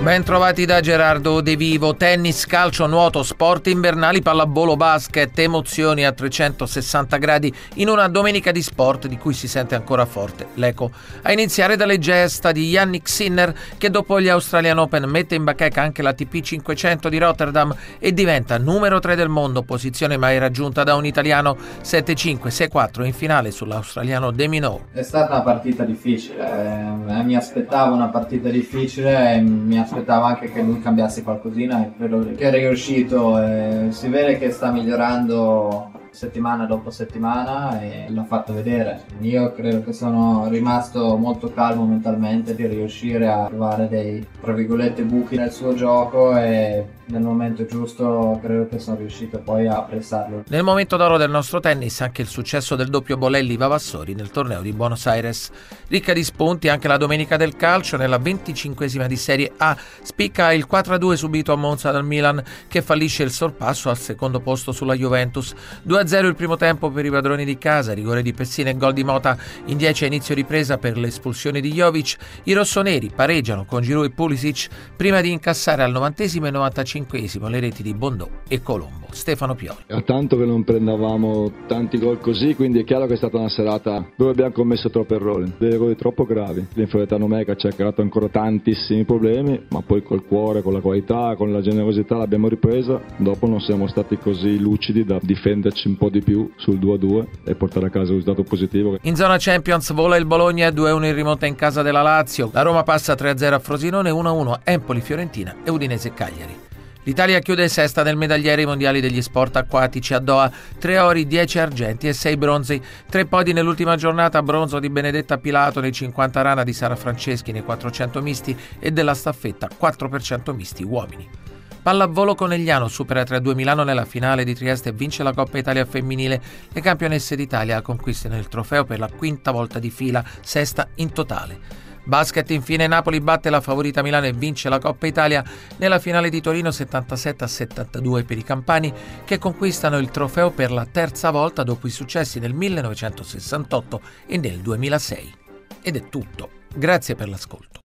Ben trovati da Gerardo De Vivo, tennis, calcio, nuoto, sport invernali, pallavolo, basket, emozioni a 360 gradi in una domenica di sport di cui si sente ancora forte l'eco. A iniziare dalle gesta di Yannick Sinner che dopo gli Australian Open mette in bacheca anche la TP 500 di Rotterdam e diventa numero 3 del mondo, posizione mai raggiunta da un italiano 7-5-6-4 in finale sull'australiano De Minaur. È stata una partita difficile, eh, mi aspettavo una partita difficile e mi aspettavo aspettavo anche che lui cambiasse qualcosina e credo che è riuscito. Si vede che sta migliorando settimana dopo settimana e l'ha fatto vedere. Io credo che sono rimasto molto calmo mentalmente di riuscire a trovare dei tra virgolette buchi nel suo gioco e nel momento giusto credo che sono riuscito poi a pressarlo. Nel momento d'oro del nostro tennis anche il successo del doppio Bolelli Vavassori nel torneo di Buenos Aires. Ricca di spunti anche la domenica del calcio nella 25esima di Serie A spicca il 4-2 subito a Monza dal Milan che fallisce il sorpasso al secondo posto sulla Juventus. 2-0 il primo tempo per i padroni di casa, rigore di Pessina e gol di Mota in 10 a inizio ripresa per l'espulsione di Jovic. I rossoneri pareggiano con Giroud e Pulisic prima di incassare al 90 e 95 35 le reti di Bondò e Colombo. Stefano Pioli. È tanto che non prendavamo tanti gol così, quindi è chiaro che è stata una serata dove abbiamo commesso troppi errori, dei errori troppo gravi. L'inferiorità numerica ci ha creato ancora tantissimi problemi, ma poi col cuore, con la qualità, con la generosità l'abbiamo ripresa. Dopo non siamo stati così lucidi da difenderci un po' di più sul 2-2 e portare a casa un risultato positivo. In zona Champions vola il Bologna 2-1 in rimonta in casa della Lazio. La Roma passa 3-0 a Frosinone, 1-1 Empoli, Fiorentina e Udinese Cagliari. L'Italia chiude sesta nel medagliere mondiali degli sport acquatici a Doha, 3 ori, 10 argenti e 6 bronzi, 3 podi nell'ultima giornata, bronzo di Benedetta Pilato nei 50 rana di Sara Franceschi nei 400 misti e della staffetta 4% misti uomini. Pallavolo Conegliano supera 3-2 Milano nella finale di Trieste e vince la Coppa Italia femminile. Le campionesse d'Italia conquistano il trofeo per la quinta volta di fila, sesta in totale. Basket infine Napoli batte la favorita Milano e vince la Coppa Italia nella finale di Torino 77 72 per i campani che conquistano il trofeo per la terza volta dopo i successi nel 1968 e nel 2006. Ed è tutto. Grazie per l'ascolto.